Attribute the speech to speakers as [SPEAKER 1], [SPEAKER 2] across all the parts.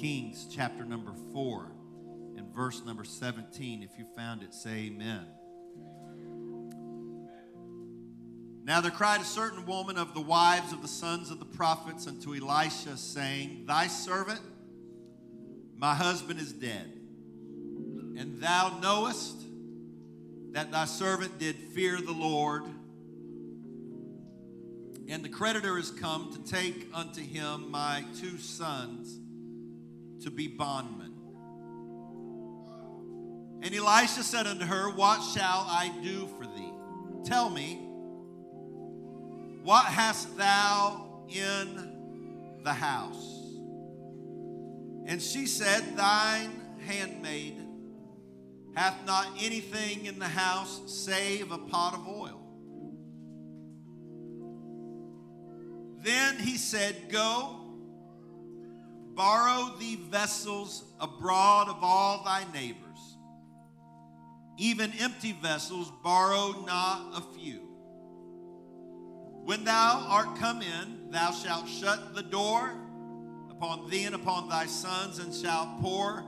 [SPEAKER 1] Kings, chapter number 4, and verse number 17. If you found it, say amen. Now there cried a certain woman of the wives of the sons of the prophets unto Elisha, saying, Thy servant, my husband is dead, and thou knowest that thy servant did fear the Lord. And the creditor is come to take unto him my two sons to be bondmen. And Elisha said unto her, What shall I do for thee? Tell me, what hast thou in the house? And she said, Thine handmaid hath not anything in the house save a pot of oil. Then he said, Go, borrow thee vessels abroad of all thy neighbors. Even empty vessels, borrow not a few. When thou art come in, thou shalt shut the door upon thee and upon thy sons, and shalt pour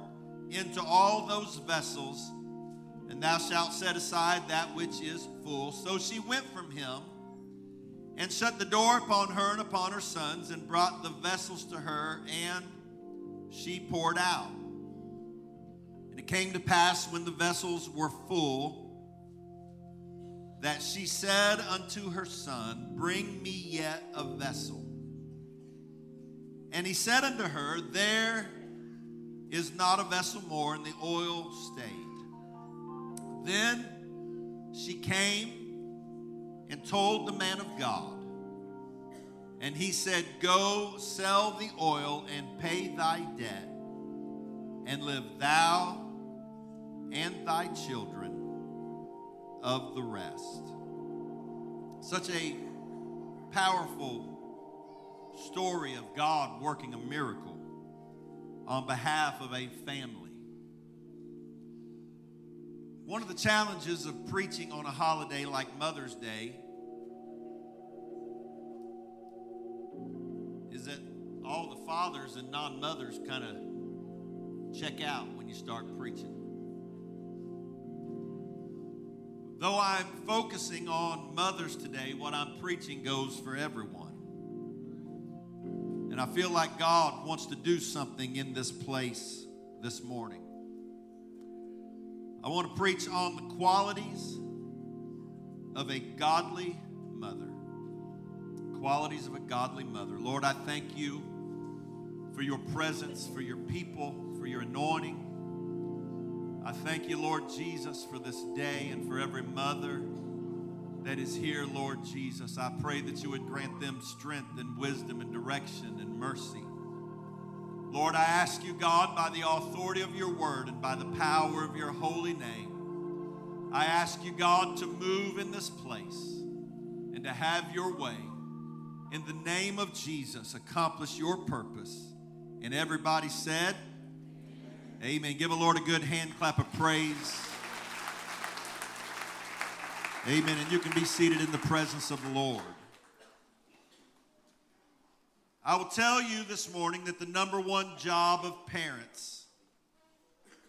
[SPEAKER 1] into all those vessels, and thou shalt set aside that which is full. So she went from him and shut the door upon her and upon her sons, and brought the vessels to her, and she poured out. And it came to pass when the vessels were full that she said unto her son, Bring me yet a vessel. And he said unto her, There is not a vessel more, and the oil stayed. Then she came and told the man of God. And he said, Go sell the oil and pay thy debt, and live thou and thy children of the rest. Such a powerful story of God working a miracle on behalf of a family. One of the challenges of preaching on a holiday like Mother's Day the fathers and non mothers kind of check out when you start preaching. Though I'm focusing on mothers today, what I'm preaching goes for everyone. And I feel like God wants to do something in this place this morning. I want to preach on the qualities of a godly mother. Qualities of a godly mother. Lord, I thank you for your presence, for your people, for your anointing. I thank you, Lord Jesus, for this day and for every mother that is here, Lord Jesus. I pray that you would grant them strength and wisdom and direction and mercy. Lord, I ask you, God, by the authority of your word and by the power of your holy name, I ask you, God, to move in this place and to have your way. In the name of Jesus, accomplish your purpose. And everybody said, Amen. Give the Lord a good hand clap of praise. Amen. And you can be seated in the presence of the Lord. I will tell you this morning that the number one job of parents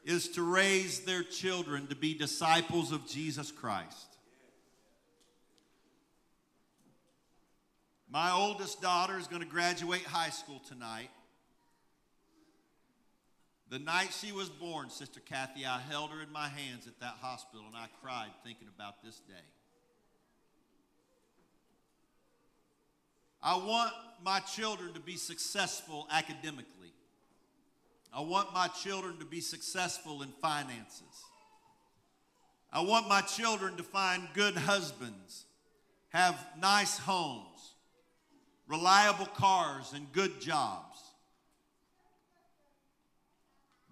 [SPEAKER 1] is to raise their children to be disciples of Jesus Christ. My oldest daughter is going to graduate high school tonight. The night she was born, Sister Kathy, I held her in my hands at that hospital and I cried thinking about this day. I want my children to be successful academically. I want my children to be successful in finances. I want my children to find good husbands, have nice homes, reliable cars, and good jobs.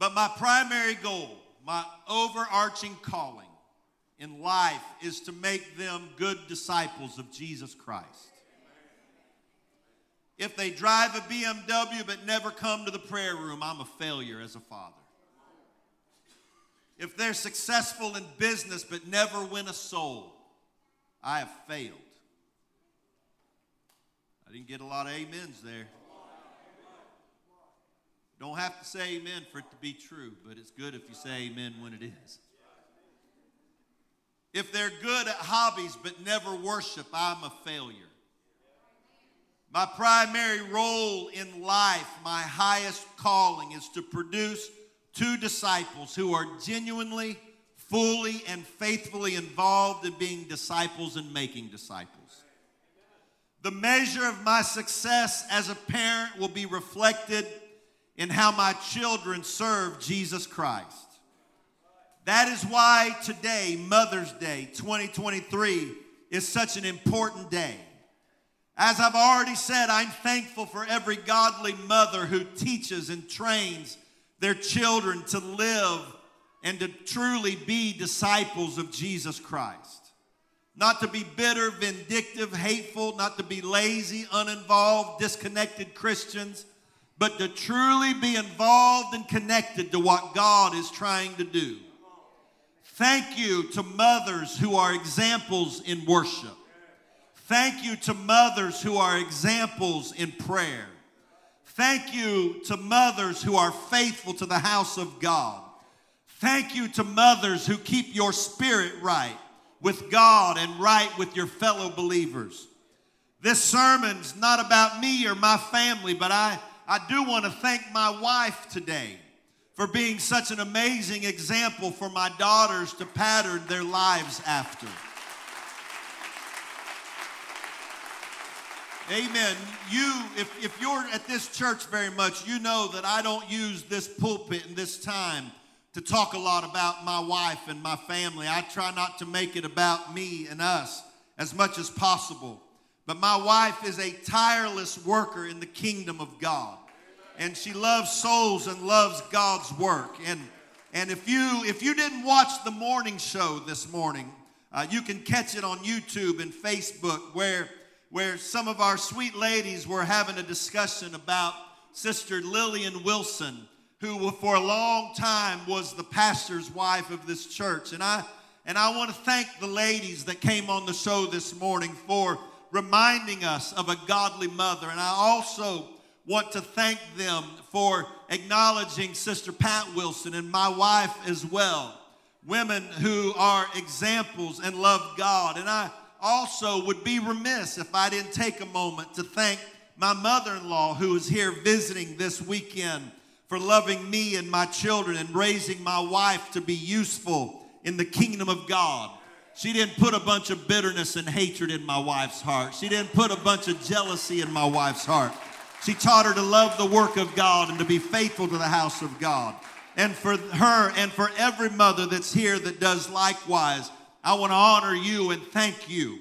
[SPEAKER 1] But my primary goal, my overarching calling in life is to make them good disciples of Jesus Christ. If they drive a BMW but never come to the prayer room, I'm a failure as a father. If they're successful in business but never win a soul, I have failed. I didn't get a lot of amens there. Don't have to say amen for it to be true, but it's good if you say amen when it is. If they're good at hobbies but never worship, I'm a failure. My primary role in life, my highest calling, is to produce two disciples who are genuinely, fully, and faithfully involved in being disciples and making disciples. The measure of my success as a parent will be reflected in how my children serve Jesus Christ. That is why today, Mother's Day 2023, is such an important day. As I've already said, I'm thankful for every godly mother who teaches and trains their children to live and to truly be disciples of Jesus Christ. Not to be bitter, vindictive, hateful, not to be lazy, uninvolved, disconnected Christians, but to truly be involved and connected to what God is trying to do. Thank you to mothers who are examples in worship. Thank you to mothers who are examples in prayer. Thank you to mothers who are faithful to the house of God. Thank you to mothers who keep your spirit right with God and right with your fellow believers. This sermon's not about me or my family, but I, I do want to thank my wife today for being such an amazing example for my daughters to pattern their lives after. Amen. You, if, if you're at this church very much, you know that I don't use this pulpit and this time to talk a lot about my wife and my family. I try not to make it about me and us as much as possible. But my wife is a tireless worker in the kingdom of God. And she loves souls and loves God's work. And, and if, you, if you didn't watch the morning show this morning, uh, you can catch it on YouTube and Facebook where where some of our sweet ladies were having a discussion about Sister Lillian Wilson, who for a long time was the pastor's wife of this church. And I and I want to thank the ladies that came on the show this morning for reminding us of a godly mother. And I also want to thank them for acknowledging Sister Pat Wilson and my wife as well. Women who are examples and love God. And I also would be remiss if I didn't take a moment to thank my mother in law who is here visiting this weekend for loving me and my children and raising my wife to be useful in the kingdom of God. She didn't put a bunch of bitterness and hatred in my wife's heart. She didn't put a bunch of jealousy in my wife's heart. She taught her to love the work of God and to be faithful to the house of God. And for her and for every mother that's here that does likewise, I want to honor you and thank you.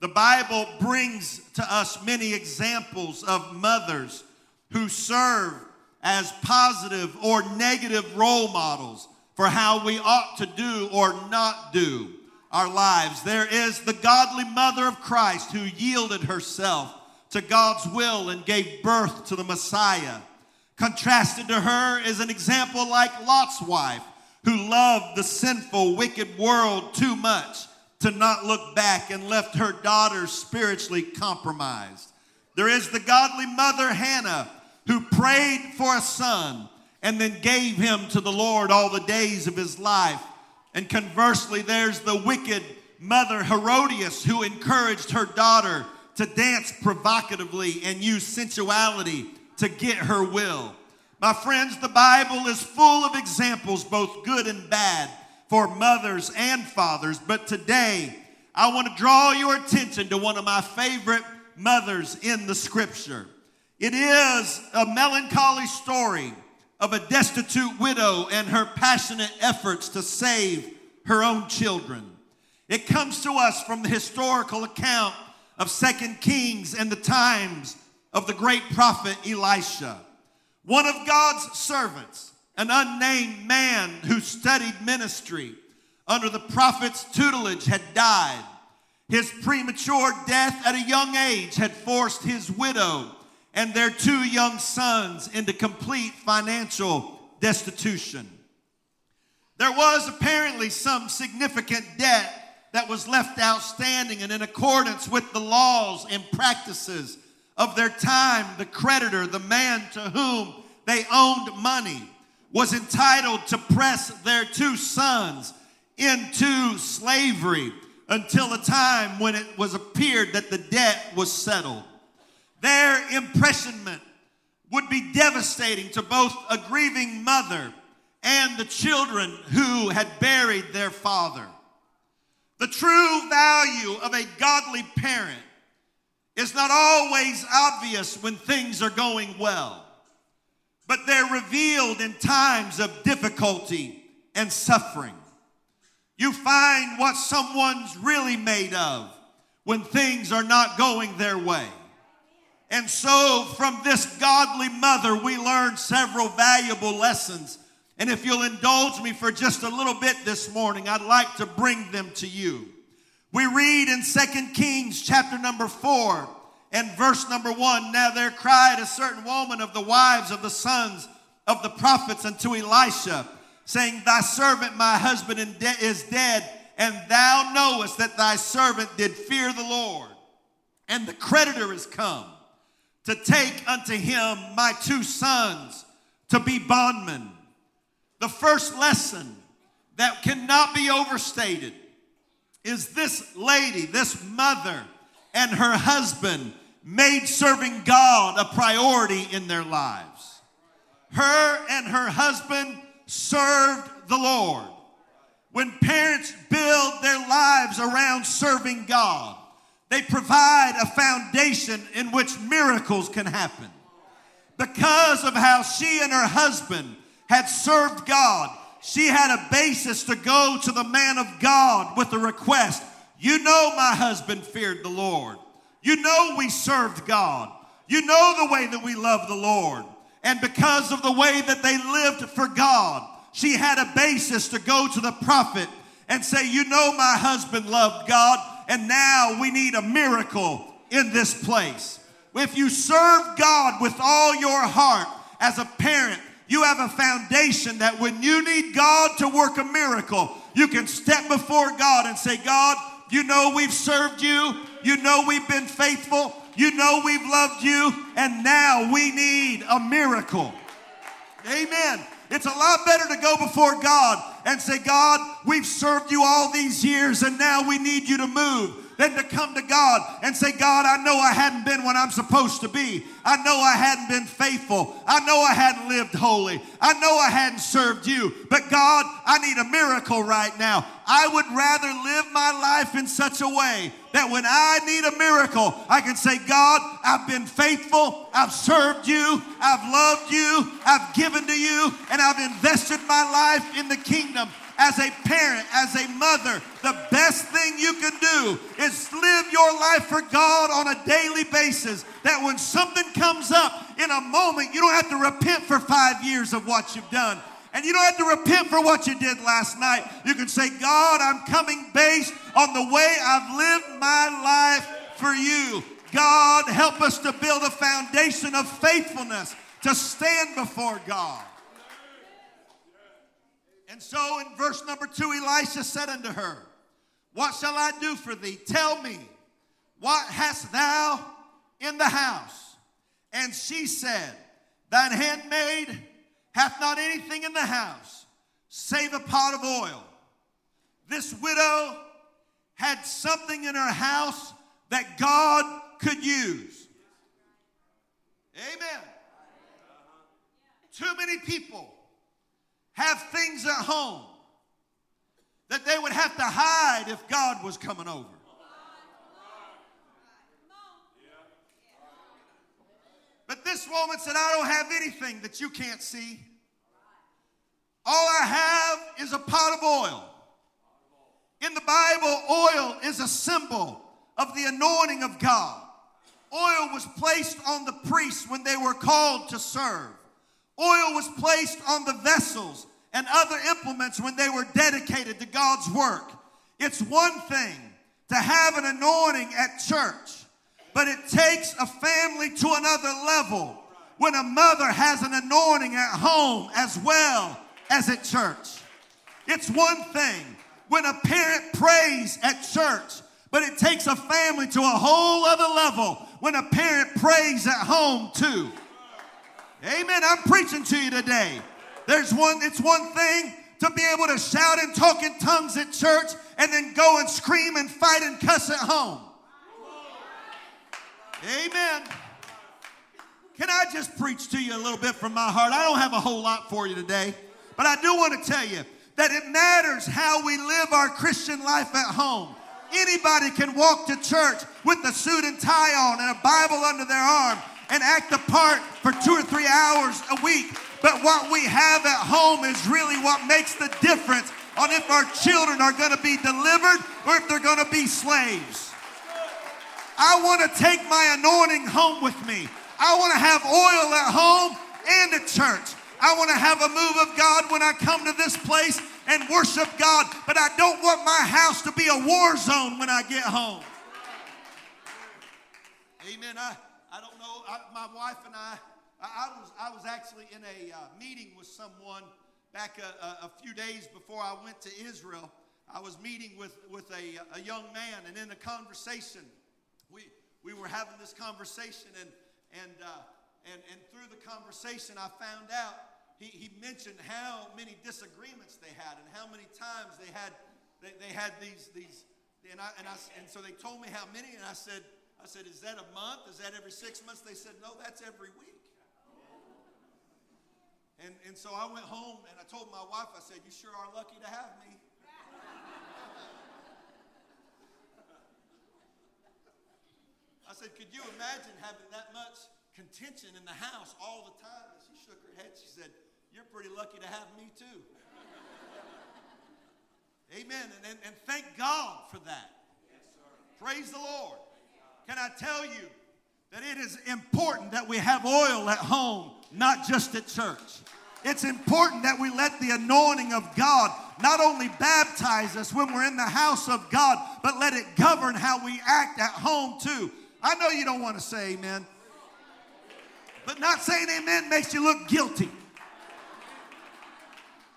[SPEAKER 1] The Bible brings to us many examples of mothers who serve as positive or negative role models for how we ought to do or not do our lives. There is the godly mother of Christ who yielded herself to God's will and gave birth to the Messiah. Contrasted to her is an example like Lot's wife who loved the sinful, wicked world too much to not look back and left her daughter spiritually compromised. There is the godly mother Hannah who prayed for a son and then gave him to the Lord all the days of his life. And conversely, there's the wicked mother Herodias who encouraged her daughter to dance provocatively and use sensuality to get her will. My friends, the Bible is full of examples, both good and bad, for mothers and fathers. But today, I want to draw your attention to one of my favorite mothers in the scripture. It is a melancholy story of a destitute widow and her passionate efforts to save her own children. It comes to us from the historical account of Second Kings and the times of the great prophet Elisha. One of God's servants, an unnamed man who studied ministry under the prophet's tutelage, had died. His premature death at a young age had forced his widow and their two young sons into complete financial destitution. There was apparently some significant debt that was left outstanding, and in accordance with the laws and practices of their time, the creditor, the man to whom they owned money, was entitled to press their two sons into slavery until a time when it was appeared that the debt was settled. Their imprisonment would be devastating to both a grieving mother and the children who had buried their father. The true value of a godly parent is not always obvious when things are going well, but they're revealed in times of difficulty and suffering. You find what someone's really made of when things are not going their way. And so, from this godly mother, we learn several valuable lessons. And if you'll indulge me for just a little bit this morning, I'd like to bring them to you. We read in Second Kings chapter number 4 and verse number 1 Now there cried a certain woman of the wives of the sons of the prophets unto Elisha, saying, Thy servant, my husband, is dead, and thou knowest that thy servant did fear the Lord. And the creditor is come to take unto him my two sons to be bondmen. The first lesson that cannot be overstated is this lady, this mother, and her husband made serving God a priority in their lives. Her and her husband served the Lord. When parents build their lives around serving God, they provide a foundation in which miracles can happen. Because of how she and her husband had served God, she had a basis to go to the man of God with a request. You know, my husband feared the Lord. You know, we served God. You know the way that we love the Lord. And because of the way that they lived for God, she had a basis to go to the prophet and say, You know, my husband loved God and now we need a miracle in this place. If you serve God with all your heart as a parent, you have a foundation that when you need God to work a miracle, you can step before God and say, God, you know we've served you. You know we've been faithful. You know we've loved you. And now we need a miracle. Amen. It's a lot better to go before God and say, God, we've served you all these years and now we need you to move than to come to God and say, God, I know I hadn't been when I'm supposed to be. I know I hadn't been faithful. I know I hadn't lived holy. I know I hadn't served you. But God, I need a miracle right now. I would rather live my life in such a way that when I need a miracle, I can say, God, I've been faithful. I've served you. I've loved you. I've given to you. And I've invested my life in the kingdom as a parent, as a mother, the best thing you can do is live your life for God on a daily basis. That when something comes up in a moment, you don't have to repent for five years of what you've done. And you don't have to repent for what you did last night. You can say, God, I'm coming based on the way I've lived my life for you. God, help us to build a foundation of faithfulness to stand before God. And so in verse number two, Elisha said unto her, What shall I do for thee? Tell me, what hast thou in the house? And she said, Thine handmaid hath not anything in the house save a pot of oil. This widow had something in her house that God could use. Amen. Too many people have things at home that they would have to hide if God was coming over. But this woman said, I don't have anything that you can't see. All I have is a pot of oil. In the Bible, oil is a symbol of the anointing of God. Oil was placed on the priests when they were called to serve. Oil was placed on the vessels and other implements when they were dedicated to God's work. It's one thing to have an anointing at church, but it takes a family to another level when a mother has an anointing at home as well as at church. It's one thing when a parent prays at church, but it takes a family to a whole other level when a parent prays at home too. Amen. I'm preaching to you today. There's one, it's one thing to be able to shout and talk in tongues at church and then go and scream and fight and cuss at home. Amen. Can I just preach to you a little bit from my heart? I don't have a whole lot for you today, but I do want to tell you that it matters how we live our Christian life at home. Anybody can walk to church with a suit and tie on and a Bible under their arm and act the part for two or three hours a week. But what we have at home is really what makes the difference on if our children are going to be delivered or if they're going to be slaves. I want to take my anointing home with me. I want to have oil at home and at church. I want to have a move of God when I come to this place and worship God, but I don't want my house to be a war zone when I get home. Amen. I, I my wife and I, I, was, I was actually in a uh, meeting with someone back a, a, a, few days before I went to Israel. I was meeting with, with a, a young man, and in a conversation, we, we were having this conversation, and, and, uh, and, and through the conversation, I found out he, he mentioned how many disagreements they had and how many times they had they, they had these these and I, and I and so they told me how many and I said I said is that a month is that every six months they said no that's every week and and so I went home and I told my wife I said you sure are lucky to have me I said could you imagine having that much contention in the house all the time. And she shook her head. She said, You're pretty lucky to have me too. Amen. And, and, and, thank God for that. Yes, Praise the Lord. Can I tell you that it is important that we have oil at home, not just at church? It's important that we let the anointing of God not only baptize us when we're in the house of God, but let it govern how we act at home too. I know you don't want to say amen, but not saying amen makes you look guilty.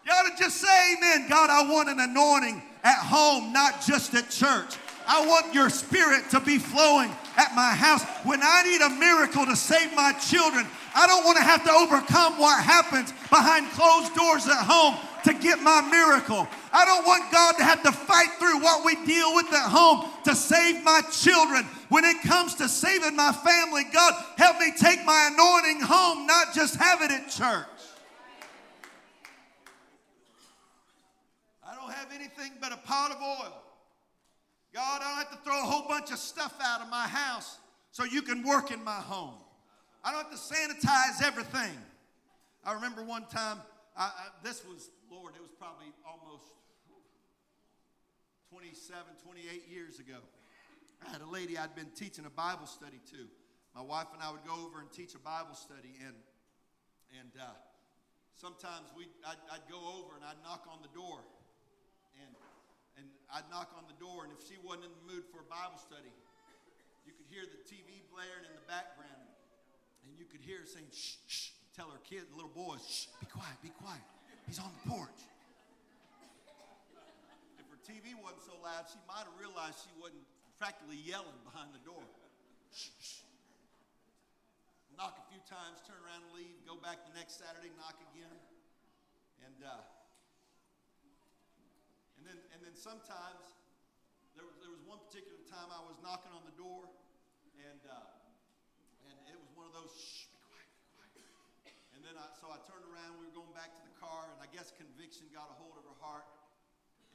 [SPEAKER 1] You ought to just say amen. God, I want an anointing at home, not just at church. I want your spirit to be flowing at my house. When I need a miracle to save my children, I don't want to have to overcome what happens behind closed doors at home to get my miracle. I don't want God to have to fight through what we deal with at home to save my children. When it comes to saving my family, God, help me take my anointing home, not just have it at church. I don't have anything but a pot of oil. God, I don't have to throw a whole bunch of stuff out of my house so you can work in my home. I don't have to sanitize everything. I remember one time, I, I, this was Lord, it was probably almost 27, 28 years ago. I had a lady I'd been teaching a Bible study to. My wife and I would go over and teach a Bible study, and and uh, sometimes we I'd, I'd go over and I'd knock on the door, I'd knock on the door, and if she wasn't in the mood for a Bible study, you could hear the TV blaring in the background, and you could hear her saying, "Shh, shh." Tell her kid, the little boys, "Shh, be quiet, be quiet." He's on the porch. If her TV wasn't so loud, she might have realized she wasn't practically yelling behind the door. Shh, shh. Knock a few times, turn around and leave, go back the next Saturday, knock again. And, uh, and, then, and then sometimes, there was, there was one particular time I was knocking on the door, and, uh, and it was one of those, shh, then I, so I turned around. We were going back to the car, and I guess conviction got a hold of her heart.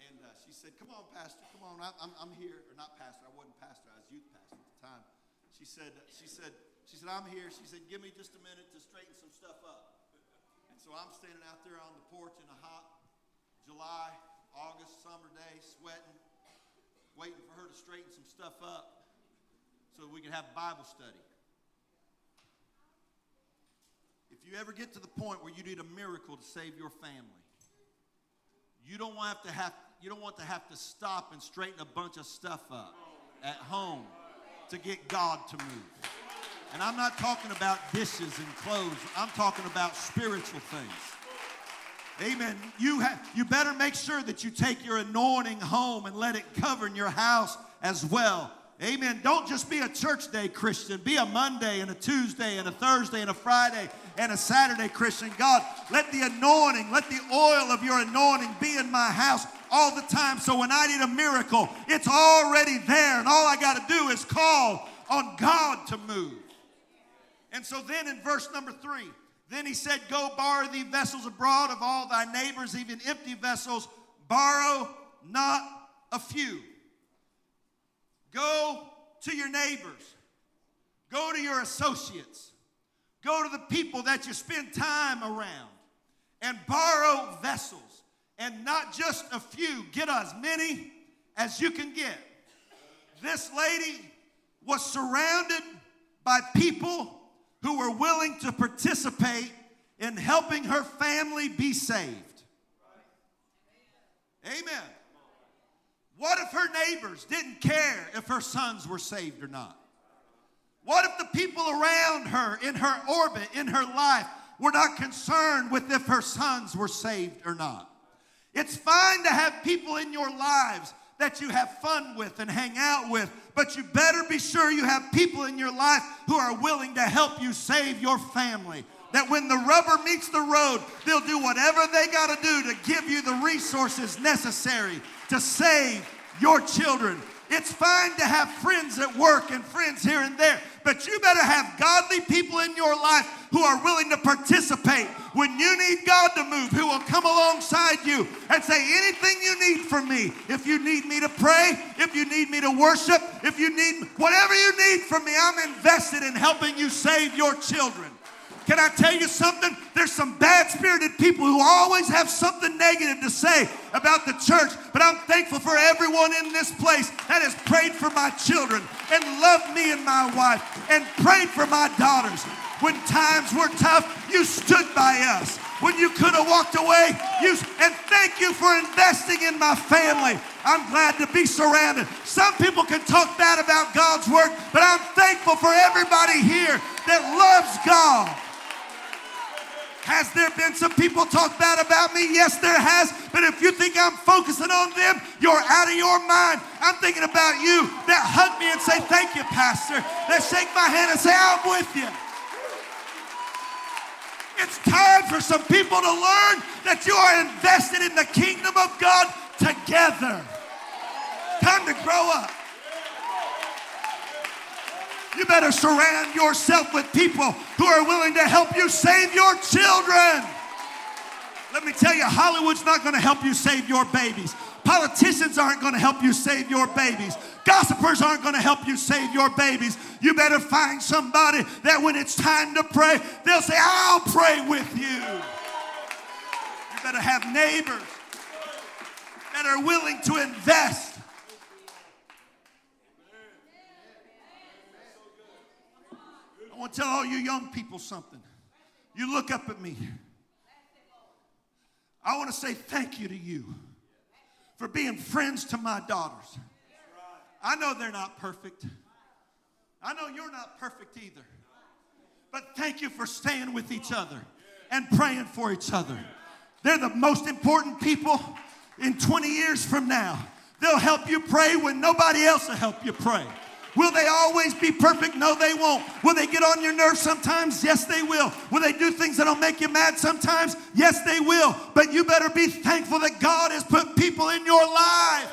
[SPEAKER 1] And uh, she said, "Come on, Pastor. Come on. I, I'm, I'm here. Or not Pastor. I wasn't Pastor. I was youth pastor at the time." She said, "She said, she said, I'm here." She said, "Give me just a minute to straighten some stuff up." And so I'm standing out there on the porch in a hot July, August, summer day, sweating, waiting for her to straighten some stuff up so we can have Bible study. If you ever get to the point where you need a miracle to save your family, you don't want to have you don't want to have to stop and straighten a bunch of stuff up at home to get God to move. And I'm not talking about dishes and clothes. I'm talking about spiritual things. Amen. You you better make sure that you take your anointing home and let it govern your house as well. Amen. Don't just be a church day Christian. Be a Monday and a Tuesday and a Thursday and a Friday and a Saturday Christian. God, let the anointing, let the oil of your anointing be in my house all the time. So when I need a miracle, it's already there. And all I got to do is call on God to move. And so then in verse number three, then he said, Go borrow thee vessels abroad of all thy neighbors, even empty vessels. Borrow not a few. Go to your neighbors. Go to your associates. Go to the people that you spend time around and borrow vessels. And not just a few, get as many as you can get. This lady was surrounded by people who were willing to participate in helping her family be saved. Amen. What if her neighbors didn't care if her sons were saved or not? What if the people around her, in her orbit, in her life, were not concerned with if her sons were saved or not? It's fine to have people in your lives that you have fun with and hang out with, but you better be sure you have people in your life who are willing to help you save your family. That when the rubber meets the road, they'll do whatever they got to do to give you the resources necessary to save your children. It's fine to have friends at work and friends here and there, but you better have godly people in your life who are willing to participate when you need God to move, who will come alongside you and say, Anything you need from me, if you need me to pray, if you need me to worship, if you need whatever you need from me, I'm invested in helping you save your children. Can I tell you something? There's some bad spirited people who always have something negative to say about the church, but I'm thankful for everyone in this place that has prayed for my children and loved me and my wife and prayed for my daughters. When times were tough, you stood by us. When you could have walked away, you and thank you for investing in my family. I'm glad to be surrounded. Some people can talk bad about God's work, but I'm thankful for everybody here that loves God has there been some people talk bad about me? Yes, there has. But if you think I'm focusing on them, you're out of your mind. I'm thinking about you that hug me and say, Thank you, Pastor. That shake my hand and say, I'm with you. It's time for some people to learn that you are invested in the kingdom of God together. Time to grow up. You better surround yourself with people who are willing to help you save your children. Let me tell you, Hollywood's not going to help you save your babies. Politicians aren't going to help you save your babies. Gossipers aren't going to help you save your babies. You better find somebody that when it's time to pray, they'll say, I'll pray with you. You better have neighbors that are willing to invest want to tell all you young people something. You look up at me. I want to say thank you to you for being friends to my daughters. I know they're not perfect. I know you're not perfect either. But thank you for staying with each other and praying for each other. They're the most important people in 20 years from now. They'll help you pray when nobody else will help you pray. Will they always be perfect? No, they won't. Will they get on your nerves sometimes? Yes, they will. Will they do things that'll make you mad sometimes? Yes, they will. But you better be thankful that God has put people in your life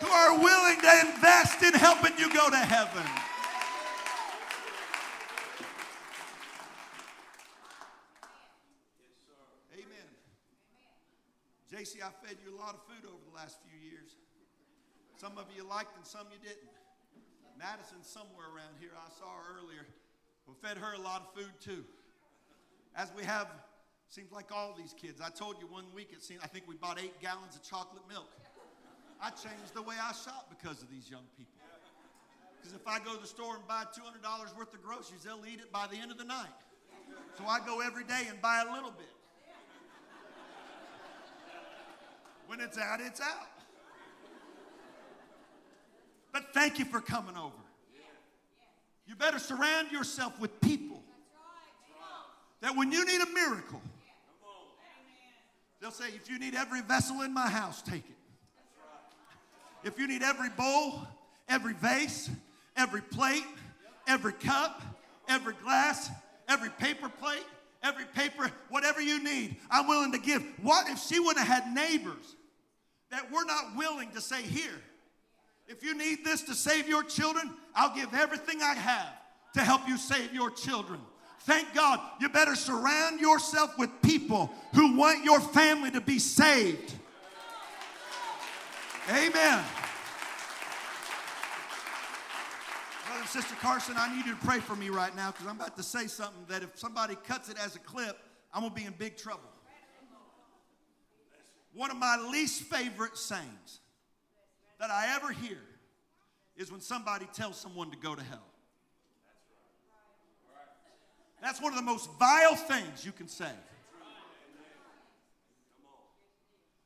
[SPEAKER 1] who are willing to invest in helping you go to heaven. Amen. JC, I fed you a lot of food over the last few years. Some of you liked and some you didn't. Madison somewhere around here. I saw her earlier. We fed her a lot of food too. As we have, seems like all these kids. I told you one week it seemed I think we bought eight gallons of chocolate milk. I changed the way I shop because of these young people. Because if I go to the store and buy $200 worth of groceries, they'll eat it by the end of the night. So I go every day and buy a little bit. When it's out, it's out. But thank you for coming over. You better surround yourself with people that when you need a miracle, they'll say, if you need every vessel in my house, take it. If you need every bowl, every vase, every plate, every cup, every glass, every paper plate, every paper, whatever you need, I'm willing to give. What if she wouldn't have had neighbors that were not willing to say, Here, if you need this to save your children, I'll give everything I have to help you save your children. Thank God. You better surround yourself with people who want your family to be saved. Amen. Brother and Sister Carson, I need you to pray for me right now because I'm about to say something that if somebody cuts it as a clip, I'm going to be in big trouble. One of my least favorite sayings that I ever hear is when somebody tells someone to go to hell. That's one of the most vile things you can say.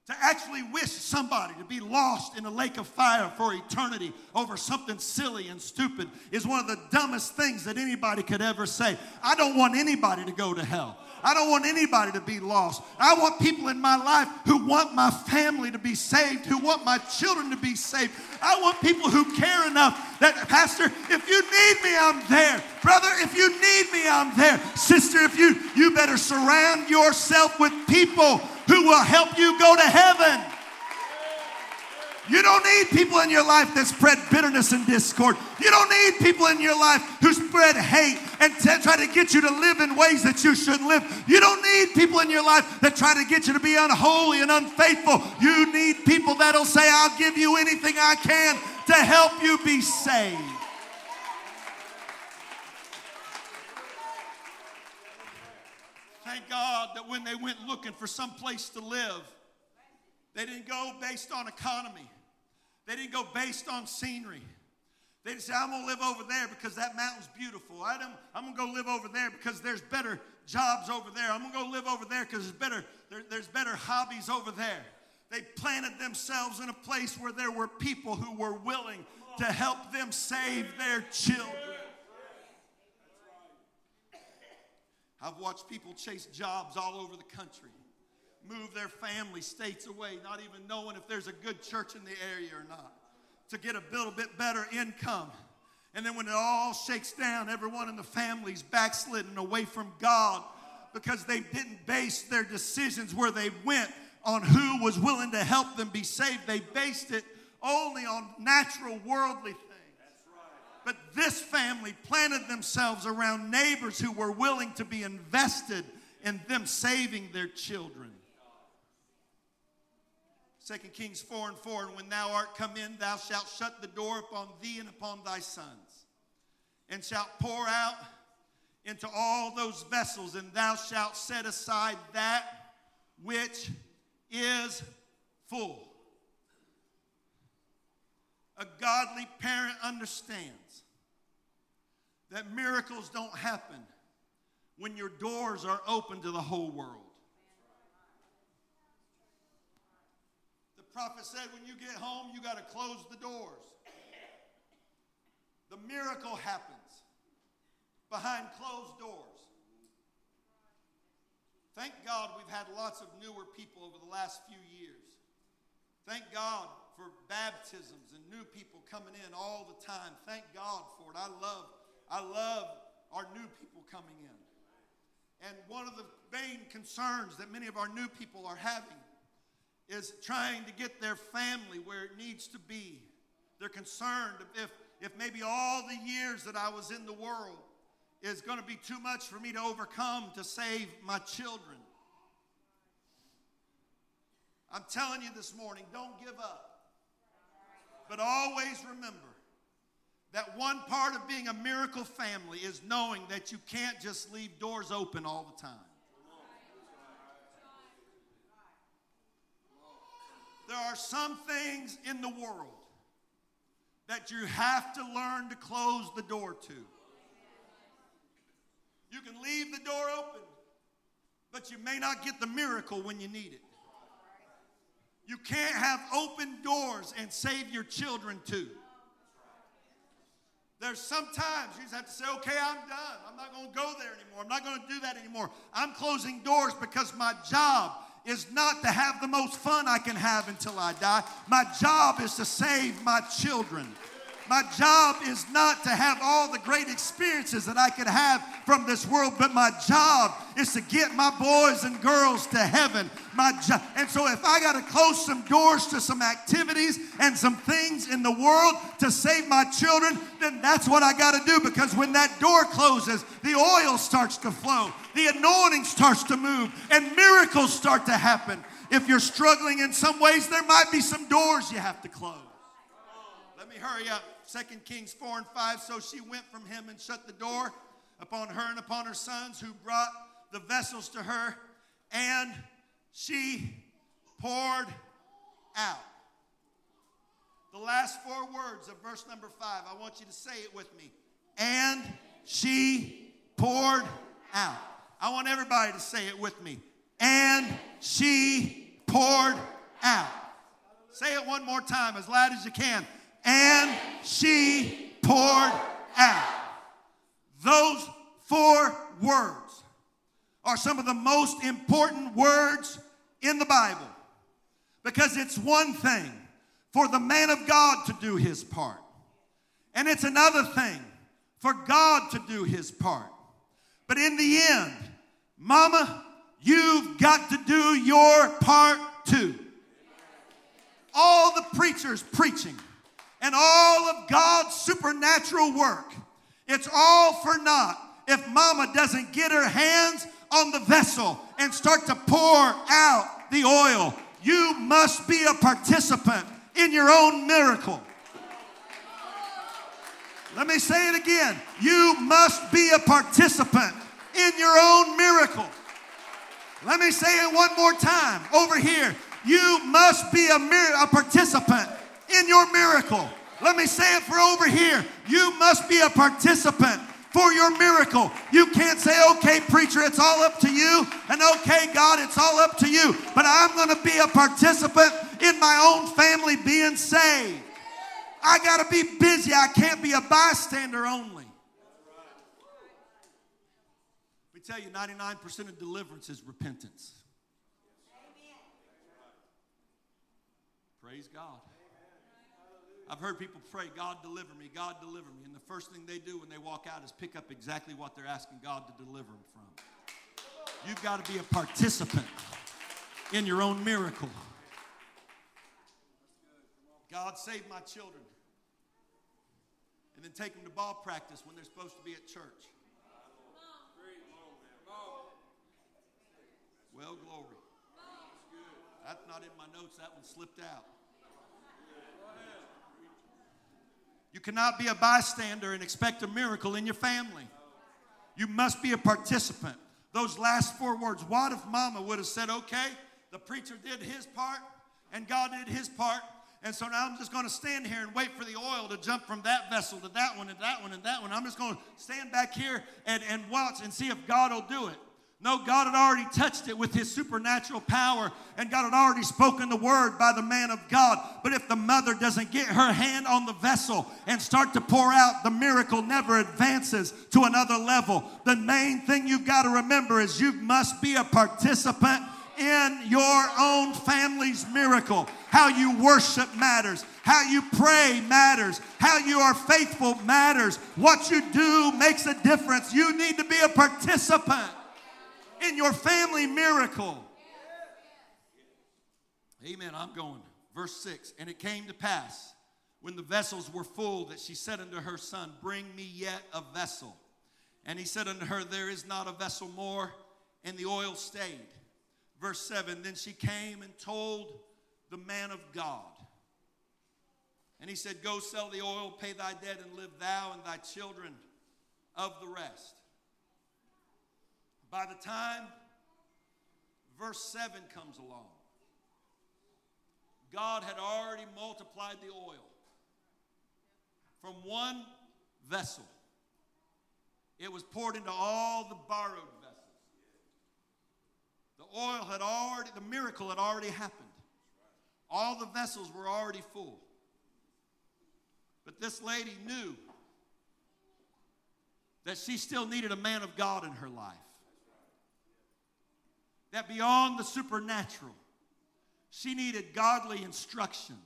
[SPEAKER 1] To actually wish somebody to be lost in a lake of fire for eternity over something silly and stupid is one of the dumbest things that anybody could ever say. I don't want anybody to go to hell. I don't want anybody to be lost. I want people in my life who want my family to be saved, who want my children to be saved. I want people who care enough that, Pastor, if you need me, I'm there. Brother, if you need me, I'm there. Sister, if you, you better surround yourself with people who will help you go to heaven. You don't need people in your life that spread bitterness and discord. You don't need people in your life who spread hate and t- try to get you to live in ways that you shouldn't live. You don't need people in your life that try to get you to be unholy and unfaithful. You need people that'll say, I'll give you anything I can to help you be saved. Thank God that when they went looking for some place to live, they didn't go based on economy. They didn't go based on scenery. They didn't say, I'm going to live over there because that mountain's beautiful. I am going to go live over there because there's better jobs over there. I'm going to go live over there because there's better, there, there's better hobbies over there. They planted themselves in a place where there were people who were willing to help them save their children. I've watched people chase jobs all over the country, move their family states away, not even knowing if there's a good church in the area or not, to get a little bit better income. And then when it all shakes down, everyone in the family's backslidden away from God because they didn't base their decisions where they went on who was willing to help them be saved. They based it only on natural worldly. But this family planted themselves around neighbors who were willing to be invested in them saving their children. 2 Kings 4 and 4 And when thou art come in, thou shalt shut the door upon thee and upon thy sons, and shalt pour out into all those vessels, and thou shalt set aside that which is full. A godly parent understands that miracles don't happen when your doors are open to the whole world. The prophet said, when you get home, you got to close the doors. The miracle happens behind closed doors. Thank God we've had lots of newer people over the last few years. Thank God for baptisms and new people coming in all the time. Thank God for it. I love, I love our new people coming in. And one of the main concerns that many of our new people are having is trying to get their family where it needs to be. They're concerned if, if maybe all the years that I was in the world is going to be too much for me to overcome to save my children. I'm telling you this morning, don't give up. But always remember that one part of being a miracle family is knowing that you can't just leave doors open all the time. There are some things in the world that you have to learn to close the door to. You can leave the door open, but you may not get the miracle when you need it. You can't have open doors and save your children too. There's sometimes you just have to say, okay, I'm done. I'm not going to go there anymore. I'm not going to do that anymore. I'm closing doors because my job is not to have the most fun I can have until I die. My job is to save my children. My job is not to have all the great experiences that I could have from this world, but my job is to get my boys and girls to heaven. My job. And so if I got to close some doors to some activities and some things in the world to save my children, then that's what I got to do because when that door closes, the oil starts to flow, the anointing starts to move, and miracles start to happen. If you're struggling in some ways, there might be some doors you have to close. Me hurry up. 2 Kings 4 and 5. So she went from him and shut the door upon her and upon her sons, who brought the vessels to her, and she poured out. The last four words of verse number 5, I want you to say it with me. And she poured out. I want everybody to say it with me. And she poured out. Say it one more time as loud as you can. And she poured out. Those four words are some of the most important words in the Bible because it's one thing for the man of God to do his part, and it's another thing for God to do his part. But in the end, Mama, you've got to do your part too. All the preachers preaching and all of God's supernatural work, it's all for naught if mama doesn't get her hands on the vessel and start to pour out the oil. You must be a participant in your own miracle. Let me say it again. You must be a participant in your own miracle. Let me say it one more time over here. You must be a, mir- a participant in your miracle. Let me say it for over here. You must be a participant for your miracle. You can't say, okay, preacher, it's all up to you, and okay, God, it's all up to you. But I'm going to be a participant in my own family being saved. I got to be busy. I can't be a bystander only. Let me tell you 99% of deliverance is repentance. Praise God. I've heard people pray, God deliver me, God deliver me. And the first thing they do when they walk out is pick up exactly what they're asking God to deliver them from. You've got to be a participant in your own miracle. God save my children. And then take them to ball practice when they're supposed to be at church. Well, glory. That's not in my notes, that one slipped out. You cannot be a bystander and expect a miracle in your family. You must be a participant. Those last four words, what if mama would have said, okay, the preacher did his part and God did his part, and so now I'm just going to stand here and wait for the oil to jump from that vessel to that one and that one and that one. I'm just going to stand back here and, and watch and see if God will do it. No, God had already touched it with his supernatural power, and God had already spoken the word by the man of God. But if the mother doesn't get her hand on the vessel and start to pour out, the miracle never advances to another level. The main thing you've got to remember is you must be a participant in your own family's miracle. How you worship matters. How you pray matters. How you are faithful matters. What you do makes a difference. You need to be a participant in your family miracle. Amen. I'm going. Verse 6 And it came to pass when the vessels were full that she said unto her son, Bring me yet a vessel. And he said unto her, There is not a vessel more, and the oil stayed. Verse 7 Then she came and told the man of God. And he said, Go sell the oil, pay thy debt, and live thou and thy children of the rest. By the time verse 7 comes along, God had already multiplied the oil from one vessel. It was poured into all the borrowed vessels. The oil had already, the miracle had already happened. All the vessels were already full. But this lady knew that she still needed a man of God in her life. That beyond the supernatural, she needed godly instruction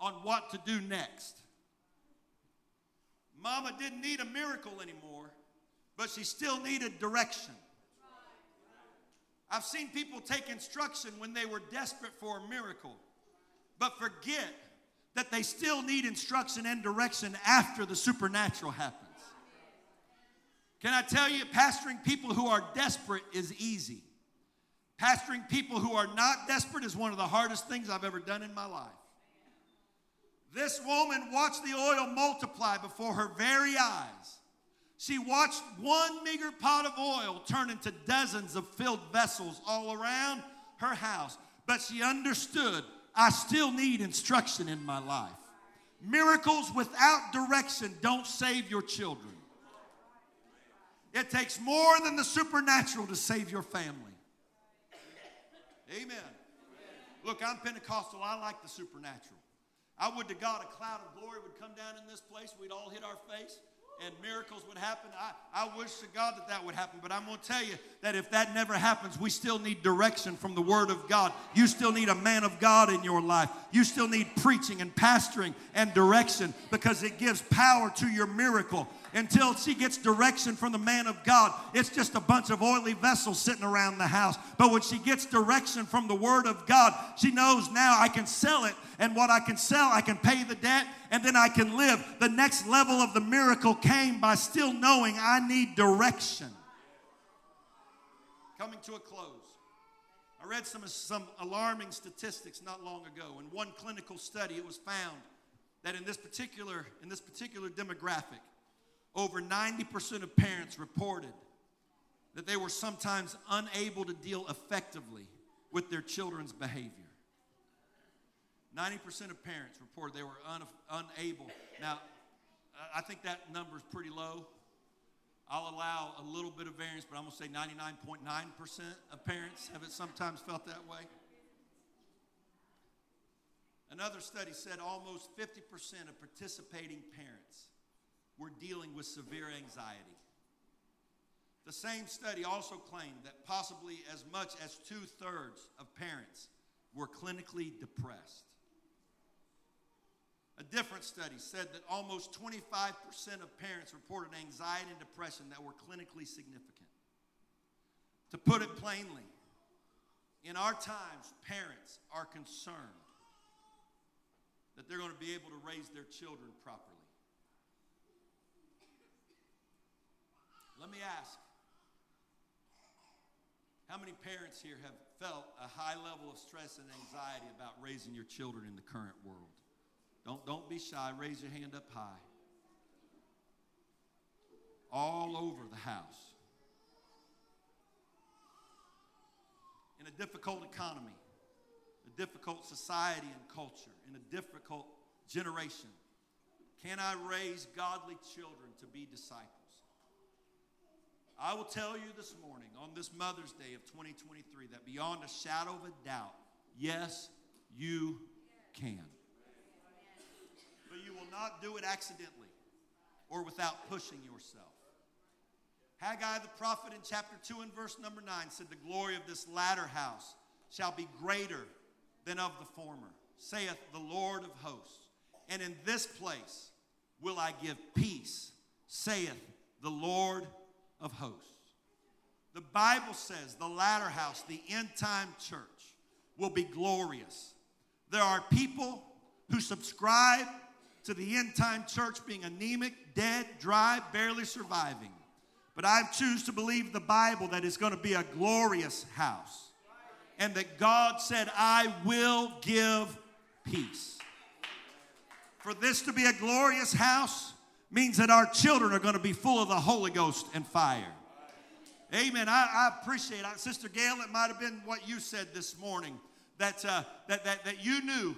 [SPEAKER 1] on what to do next. Mama didn't need a miracle anymore, but she still needed direction. I've seen people take instruction when they were desperate for a miracle, but forget that they still need instruction and direction after the supernatural happens. Can I tell you, pastoring people who are desperate is easy. Pastoring people who are not desperate is one of the hardest things I've ever done in my life. This woman watched the oil multiply before her very eyes. She watched one meager pot of oil turn into dozens of filled vessels all around her house. But she understood I still need instruction in my life. Miracles without direction don't save your children. It takes more than the supernatural to save your family. Amen. Look, I'm Pentecostal. I like the supernatural. I would to God a cloud of glory would come down in this place. We'd all hit our face and miracles would happen. I, I wish to God that that would happen, but I'm going to tell you that if that never happens, we still need direction from the Word of God. You still need a man of God in your life. You still need preaching and pastoring and direction because it gives power to your miracle. Until she gets direction from the man of God, it's just a bunch of oily vessels sitting around the house. But when she gets direction from the Word of God, she knows now I can sell it, and what I can sell, I can pay the debt, and then I can live. The next level of the miracle came by still knowing I need direction. Coming to a close. I read some, some alarming statistics not long ago. In one clinical study, it was found that in this particular, in this particular demographic, over 90% of parents reported that they were sometimes unable to deal effectively with their children's behavior. 90% of parents reported they were un, unable. Now, I think that number is pretty low. I'll allow a little bit of variance, but I'm going to say 99.9% of parents have it sometimes felt that way. Another study said almost 50% of participating parents were dealing with severe anxiety. The same study also claimed that possibly as much as two thirds of parents were clinically depressed. A different study said that almost 25% of parents reported anxiety and depression that were clinically significant. To put it plainly, in our times, parents are concerned that they're going to be able to raise their children properly. Let me ask how many parents here have felt a high level of stress and anxiety about raising your children in the current world? Don't, don't be shy. Raise your hand up high. All over the house. In a difficult economy, a difficult society and culture, in a difficult generation, can I raise godly children to be disciples? I will tell you this morning on this Mother's Day of 2023 that beyond a shadow of a doubt, yes, you can But you will not do it accidentally or without pushing yourself. Haggai the prophet in chapter 2 and verse number 9 said, The glory of this latter house shall be greater than of the former, saith the Lord of hosts. And in this place will I give peace, saith the Lord of hosts. The Bible says the latter house, the end time church, will be glorious. There are people who subscribe to the end time church being anemic, dead, dry, barely surviving. But I choose to believe the Bible that it's going to be a glorious house. And that God said, I will give peace. For this to be a glorious house means that our children are going to be full of the Holy Ghost and fire. Amen. I, I appreciate it. Sister Gail, it might have been what you said this morning that, uh, that, that, that you knew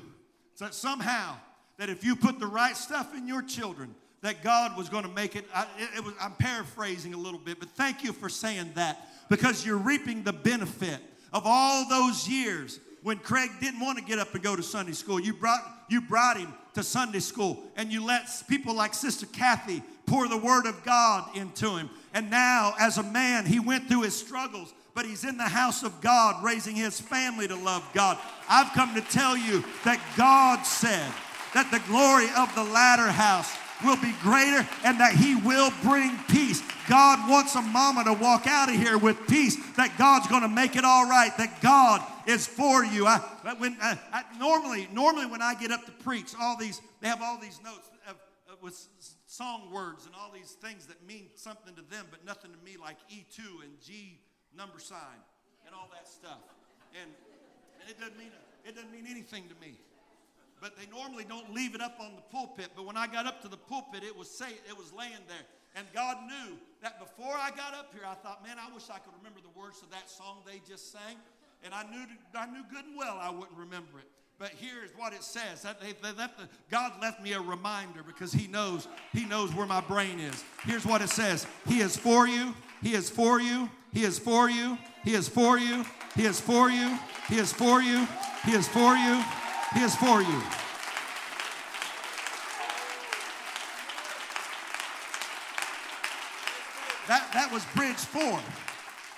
[SPEAKER 1] that somehow that if you put the right stuff in your children, that God was going to make it, I, it, it was, I'm paraphrasing a little bit, but thank you for saying that because you're reaping the benefit of all those years when Craig didn't want to get up and go to Sunday school. You brought, you brought him to Sunday school and you let people like Sister Kathy pour the Word of God into him. And now, as a man, he went through his struggles, but he's in the house of God raising his family to love God. I've come to tell you that God said, that the glory of the latter house will be greater and that He will bring peace. God wants a mama to walk out of here with peace, that God's going to make it all right, that God is for you. I, when, I, I, normally, normally when I get up to preach, all these, they have all these notes of, of, with song words and all these things that mean something to them, but nothing to me, like E2 and G number sign and all that stuff. And, and it doesn't mean it doesn't mean anything to me but they normally don't leave it up on the pulpit. But when I got up to the pulpit, it was say it was laying there. And God knew that before I got up here, I thought, man, I wish I could remember the words of that song they just sang. And I knew, I knew good and well I wouldn't remember it. But here's what it says. That they, they left the, God left me a reminder because He knows He knows where my brain is. Here's what it says. He is for you. He is for you. He is for you. He is for you. He is for you. He is for you. He is for you. He is for you. That, that was bridge four.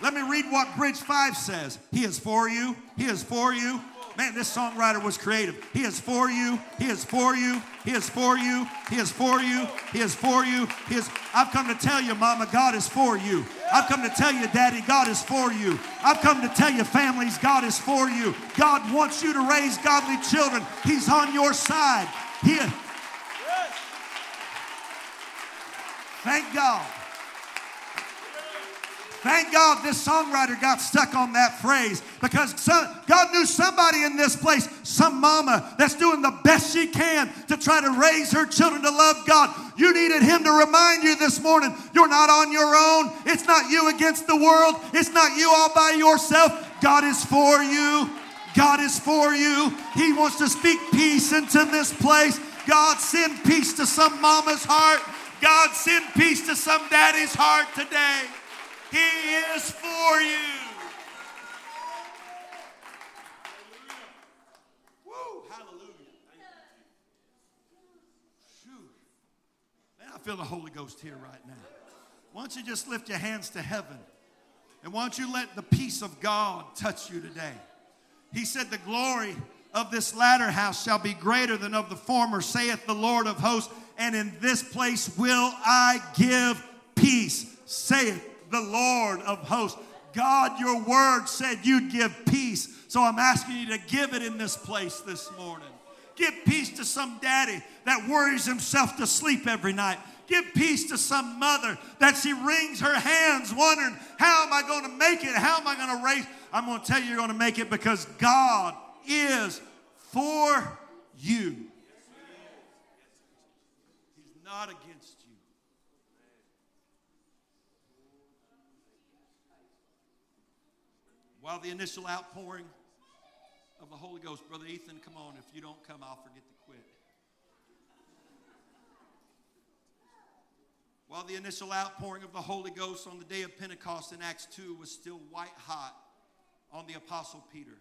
[SPEAKER 1] Let me read what bridge five says. He is for you. He is for you. Man, this songwriter was creative. He is for you. He is for you. He is for you. He is for you. He is for you. He is. I've come to tell you, Mama, God is for you. I've come to tell you, Daddy, God is for you. I've come to tell you, families, God is for you. God wants you to raise godly children. He's on your side. He. Thank God. Thank God this songwriter got stuck on that phrase because God knew somebody in this place, some mama that's doing the best she can to try to raise her children to love God. You needed him to remind you this morning you're not on your own. It's not you against the world, it's not you all by yourself. God is for you. God is for you. He wants to speak peace into this place. God, send peace to some mama's heart. God, send peace to some daddy's heart today. He is for you. Woo, hallelujah. Man, I feel the Holy Ghost here right now. Why don't you just lift your hands to heaven? And why don't you let the peace of God touch you today? He said, The glory of this latter house shall be greater than of the former, saith the Lord of hosts. And in this place will I give peace, saith the Lord of hosts. God, your word said you'd give peace. So I'm asking you to give it in this place this morning. Give peace to some daddy that worries himself to sleep every night. Give peace to some mother that she wrings her hands wondering, how am I going to make it? How am I going to raise? I'm going to tell you you're going to make it because God is for you. He's not against While the initial outpouring of the Holy Ghost, Brother Ethan, come on. If you don't come, I'll forget to quit. While the initial outpouring of the Holy Ghost on the day of Pentecost in Acts 2 was still white hot on the Apostle Peter,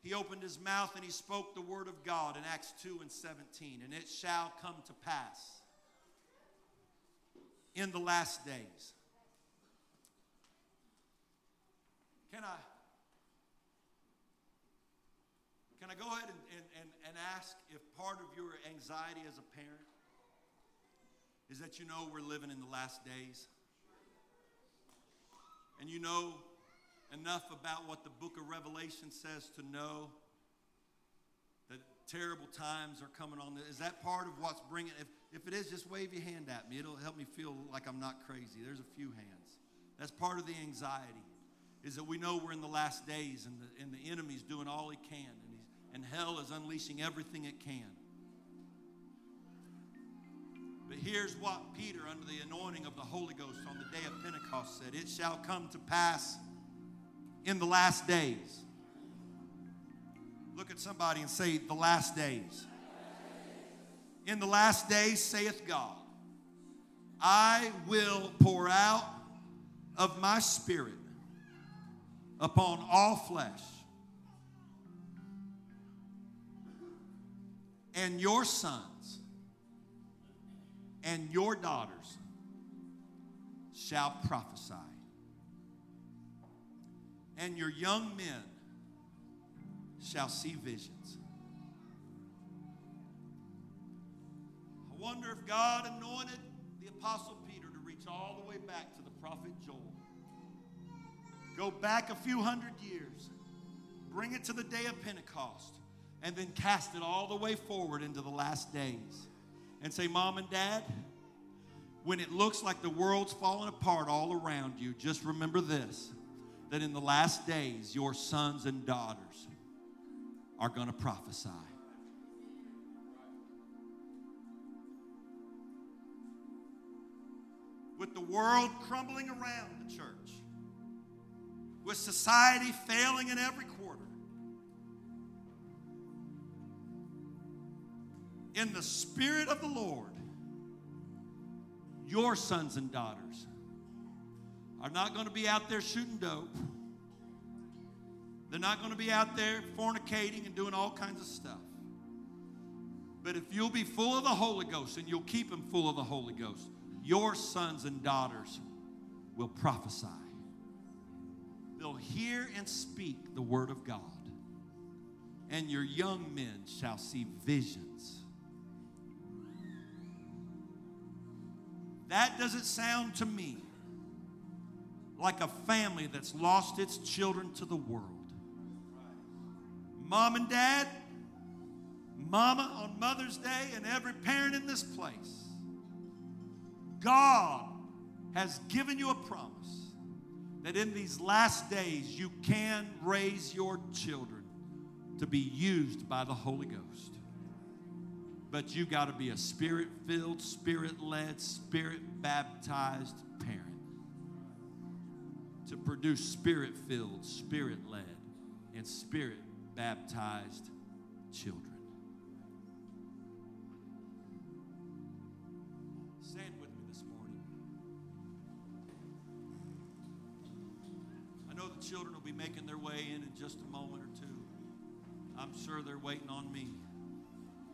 [SPEAKER 1] he opened his mouth and he spoke the word of God in Acts 2 and 17. And it shall come to pass in the last days Can I? Can I go ahead and, and, and, and ask if part of your anxiety as a parent is that you know we're living in the last days? And you know enough about what the book of Revelation says to know that terrible times are coming on. Is that part of what's bringing? If, if it is, just wave your hand at me. It'll help me feel like I'm not crazy. There's a few hands. That's part of the anxiety is that we know we're in the last days and the, and the enemy's doing all he can and, he's, and hell is unleashing everything it can. But here's what Peter, under the anointing of the Holy Ghost on the day of Pentecost, said It shall come to pass in the last days. Look at somebody and say, The last days. In the last days, saith God, I will pour out of my spirit upon all flesh. And your sons and your daughters shall prophesy. And your young men shall see visions. I wonder if God anointed the Apostle Peter to reach all the way back to the prophet. Go back a few hundred years, bring it to the day of Pentecost, and then cast it all the way forward into the last days. And say, Mom and Dad, when it looks like the world's falling apart all around you, just remember this that in the last days, your sons and daughters are going to prophesy. With the world crumbling around the church, with society failing in every quarter, in the Spirit of the Lord, your sons and daughters are not going to be out there shooting dope. They're not going to be out there fornicating and doing all kinds of stuff. But if you'll be full of the Holy Ghost and you'll keep them full of the Holy Ghost, your sons and daughters will prophesy. They'll hear and speak the word of God. And your young men shall see visions. That doesn't sound to me like a family that's lost its children to the world. Mom and dad, mama on Mother's Day, and every parent in this place, God has given you a promise that in these last days you can raise your children to be used by the Holy Ghost. But you got to be a spirit filled, spirit led, spirit baptized parent to produce spirit filled, spirit led, and spirit baptized children. Sure they're waiting on me.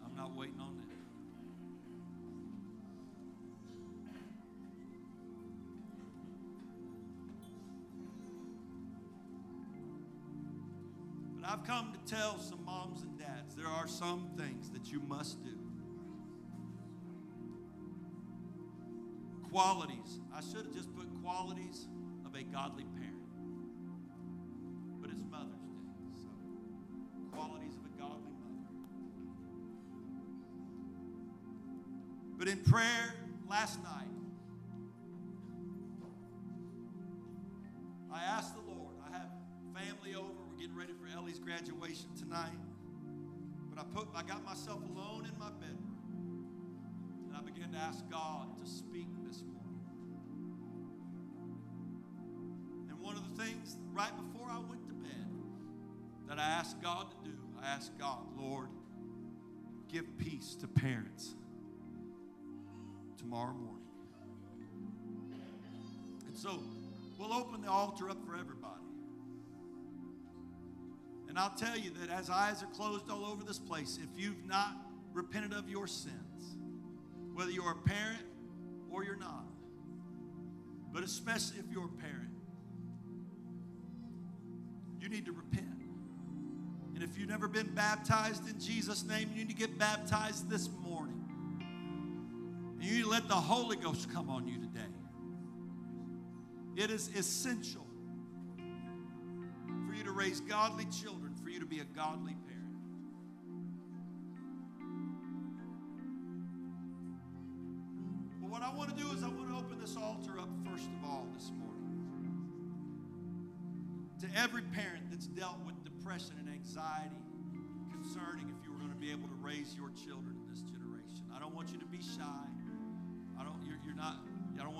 [SPEAKER 1] I'm not waiting on them. But I've come to tell some moms and dads there are some things that you must do. Qualities. I should have just put qualities of a godly parent. Qualities of a godly mother. But in prayer last night, I asked the Lord, I have family over, we're getting ready for Ellie's graduation tonight. But I put I got myself alone in my bedroom. And I began to ask God to speak this morning. And one of the things right before I went that I ask God to do, I ask God, Lord, give peace to parents tomorrow morning. And so we'll open the altar up for everybody. And I'll tell you that as eyes are closed all over this place, if you've not repented of your sins, whether you're a parent or you're not, but especially if you're a parent, you need to repent. And if you've never been baptized in Jesus' name, you need to get baptized this morning. And you need to let the Holy Ghost come on you today. It is essential for you to raise godly children, for you to be a godly parent.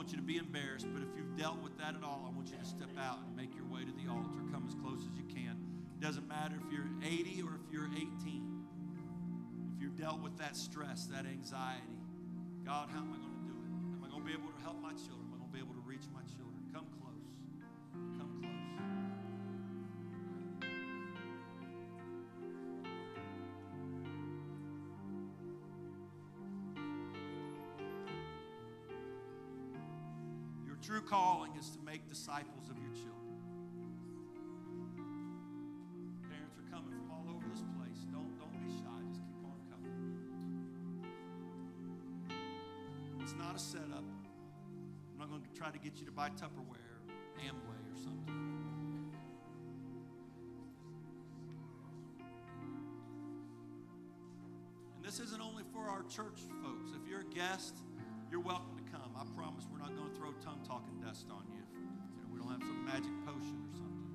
[SPEAKER 1] Want you to be embarrassed, but if you've dealt with that at all, I want you to step out and make your way to the altar. Come as close as you can. It doesn't matter if you're 80 or if you're 18. If you've dealt with that stress, that anxiety, God, how am I going to do it? Am I going to be able to help my children? Am I going to be able to reach my children? True calling is to make disciples of your children. Parents are coming from all over this place. Don't, don't be shy. Just keep on coming. It's not a setup. I'm not going to try to get you to buy Tupperware, Amway, or something. And this isn't only for our church folks. If you're a guest, you're welcome I promise we're not going to throw tongue talking dust on you. we don't have some magic potion or something.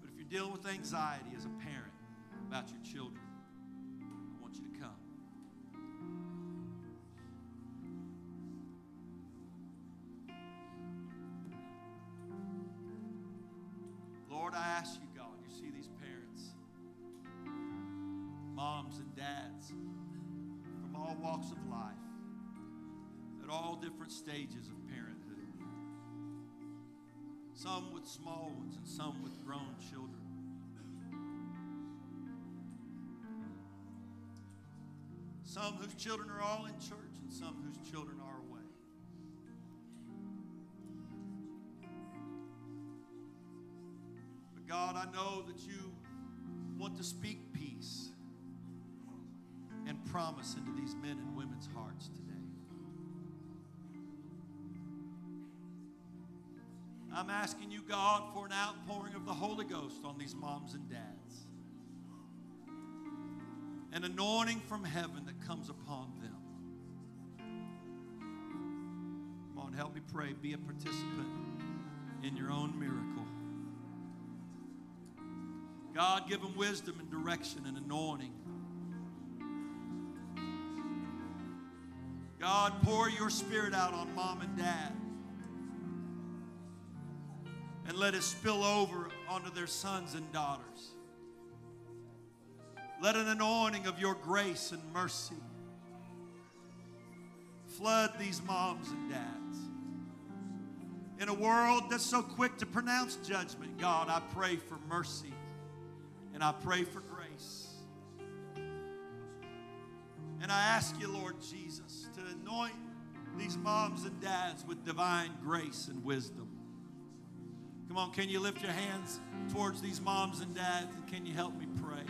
[SPEAKER 1] But if you're dealing with anxiety as a parent about your children, different stages of parenthood. Some with small ones and some with grown children. Some whose children are all in church and some whose children are away. But God, I know that you want to speak peace and promise into these men and women's hearts today. I'm asking you, God, for an outpouring of the Holy Ghost on these moms and dads. An anointing from heaven that comes upon them. Come on, help me pray. Be a participant in your own miracle. God, give them wisdom and direction and anointing. God, pour your spirit out on mom and dad. Let it spill over onto their sons and daughters. Let an anointing of your grace and mercy flood these moms and dads. In a world that's so quick to pronounce judgment, God, I pray for mercy and I pray for grace. And I ask you, Lord Jesus, to anoint these moms and dads with divine grace and wisdom. Come on, can you lift your hands towards these moms and dads and can you help me pray?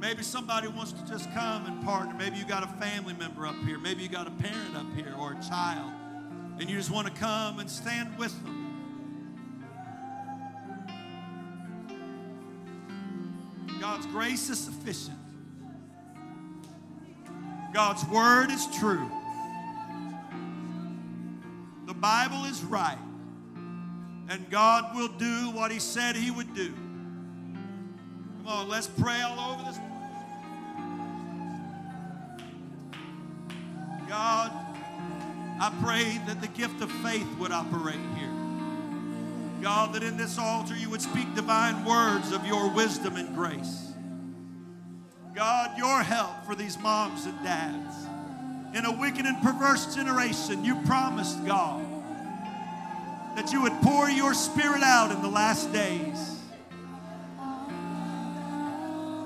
[SPEAKER 1] Maybe somebody wants to just come and partner. Maybe you got a family member up here. Maybe you got a parent up here or a child. And you just want to come and stand with them. God's grace is sufficient. God's word is true. Bible is right. And God will do what He said He would do. Come on, let's pray all over this. God, I pray that the gift of faith would operate here. God, that in this altar you would speak divine words of your wisdom and grace. God, your help for these moms and dads. In a wicked and perverse generation, you promised, God, that you would pour your spirit out in the last days.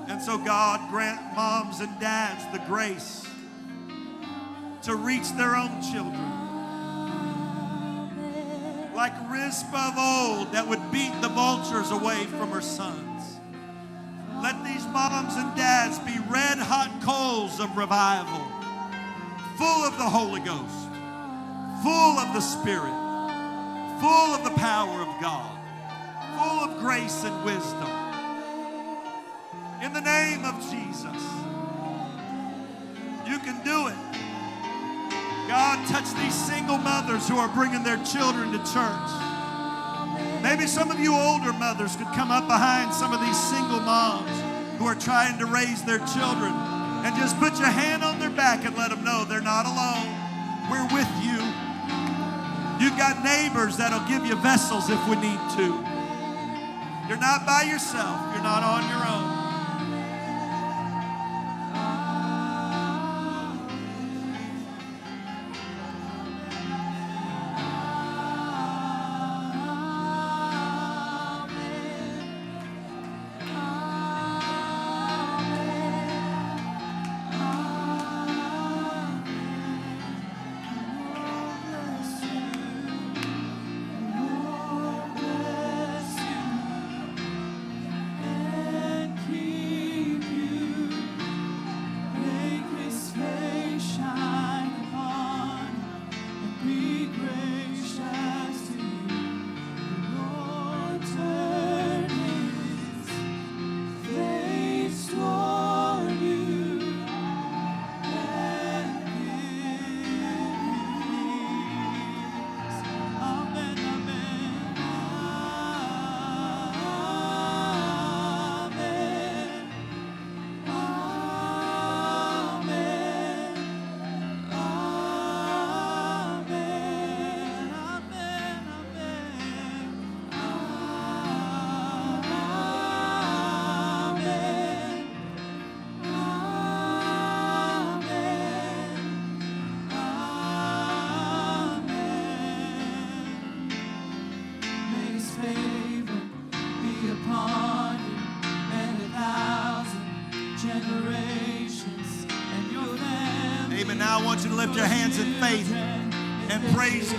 [SPEAKER 1] And so, God, grant moms and dads the grace to reach their own children like Rizpah of old that would beat the vultures away from her sons. Let these moms and dads be red hot coals of revival, full of the Holy Ghost, full of the Spirit, full of the power of God, full of grace and wisdom. In the name of Jesus, you can do it. God, touch these single mothers who are bringing their children to church. Maybe some of you older mothers could come up behind some of these single moms who are trying to raise their children and just put your hand on their back and let them know they're not alone. We're with you. You've got neighbors that'll give you vessels if we need to. You're not by yourself, you're not on your own.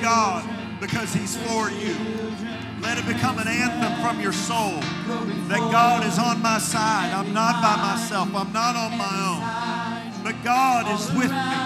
[SPEAKER 2] God because He's for you. Let it become an anthem from your soul that God is on my side. I'm not by myself, I'm not on my own, but God is with me.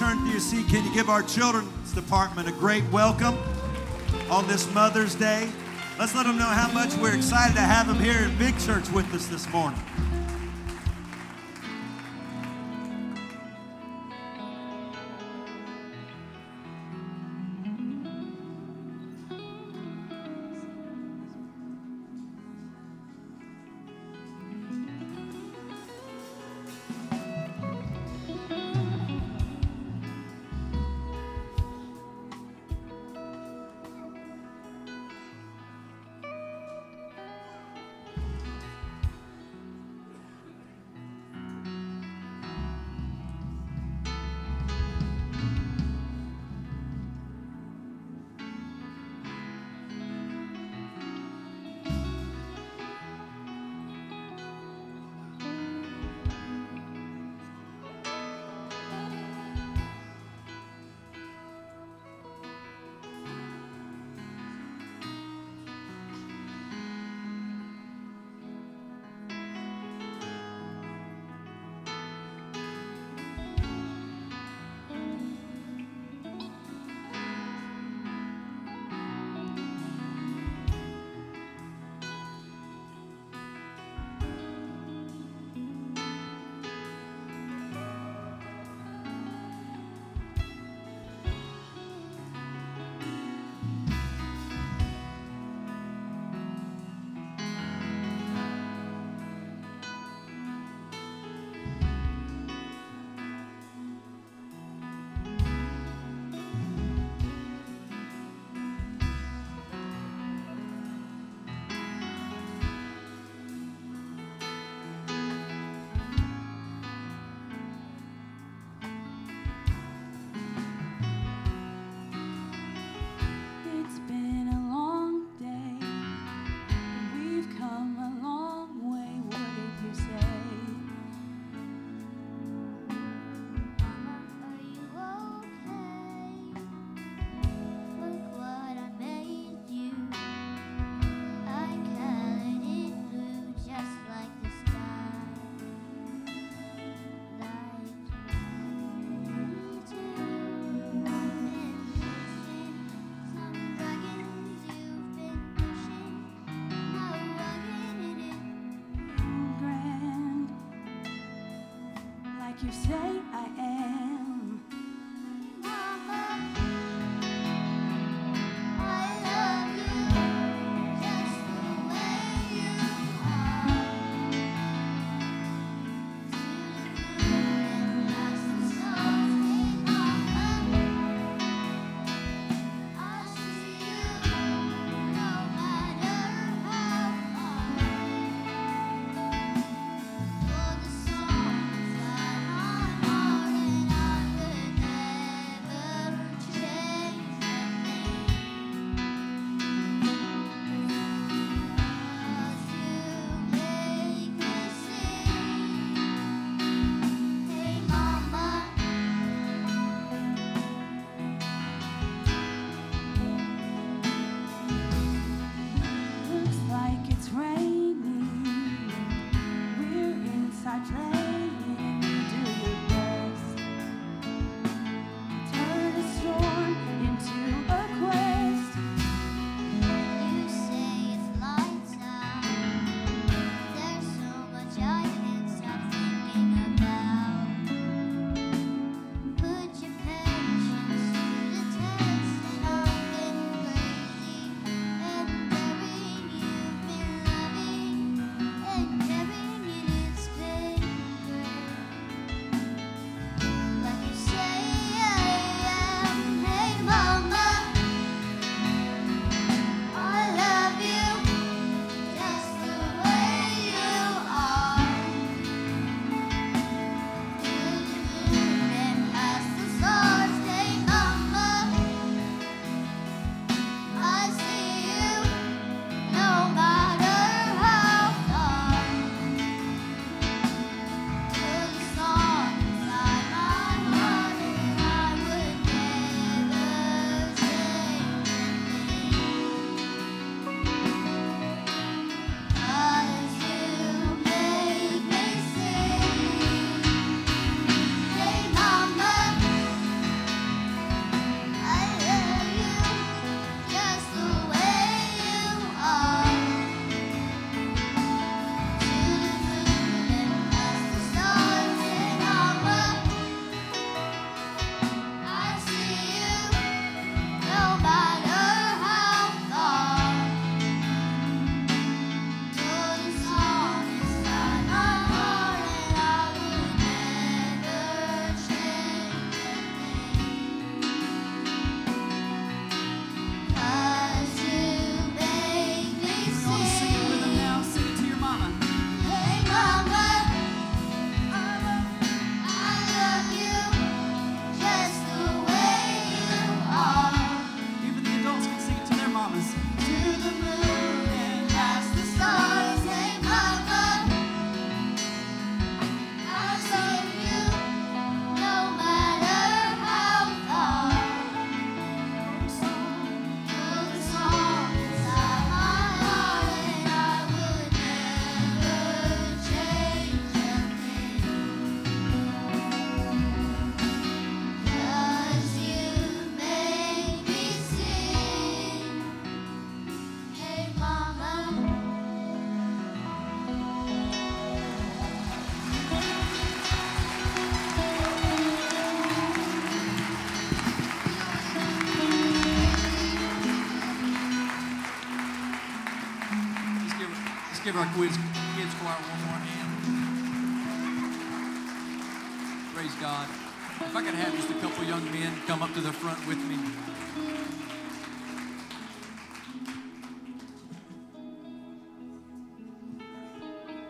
[SPEAKER 2] Return to your seat, can you give our children's department a great welcome on this Mother's Day? Let's let them know how much we're excited to have them here in Big Church with us this morning.
[SPEAKER 3] Give our kids, kids choir one more hand. Praise God. If I could have just a couple young men come up to the front with me.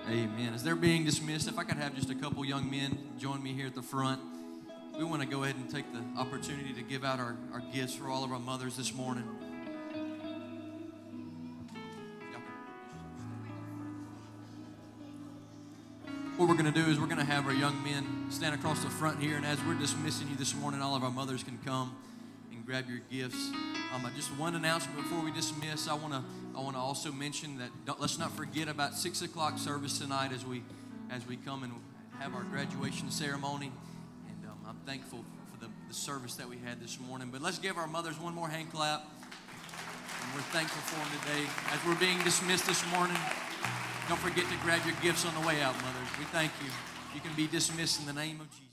[SPEAKER 3] Amen. As they're being dismissed, if I could have just a couple young men join me here at the front. We want to go ahead and take the opportunity to give out our, our gifts for all of our mothers this morning. Going to do is we're going to have our young men stand across the front here, and as we're dismissing you this morning, all of our mothers can come and grab your gifts. Um, just one announcement before we dismiss. I want to I want to also mention that let's not forget about six o'clock service tonight as we as we come and have our graduation ceremony. And um, I'm thankful for the, the service that we had this morning. But let's give our mothers one more hand clap. And we're thankful for them today. As we're being dismissed this morning, don't forget to grab your gifts on the way out, mothers. We thank you. You can be dismissed in the name of Jesus.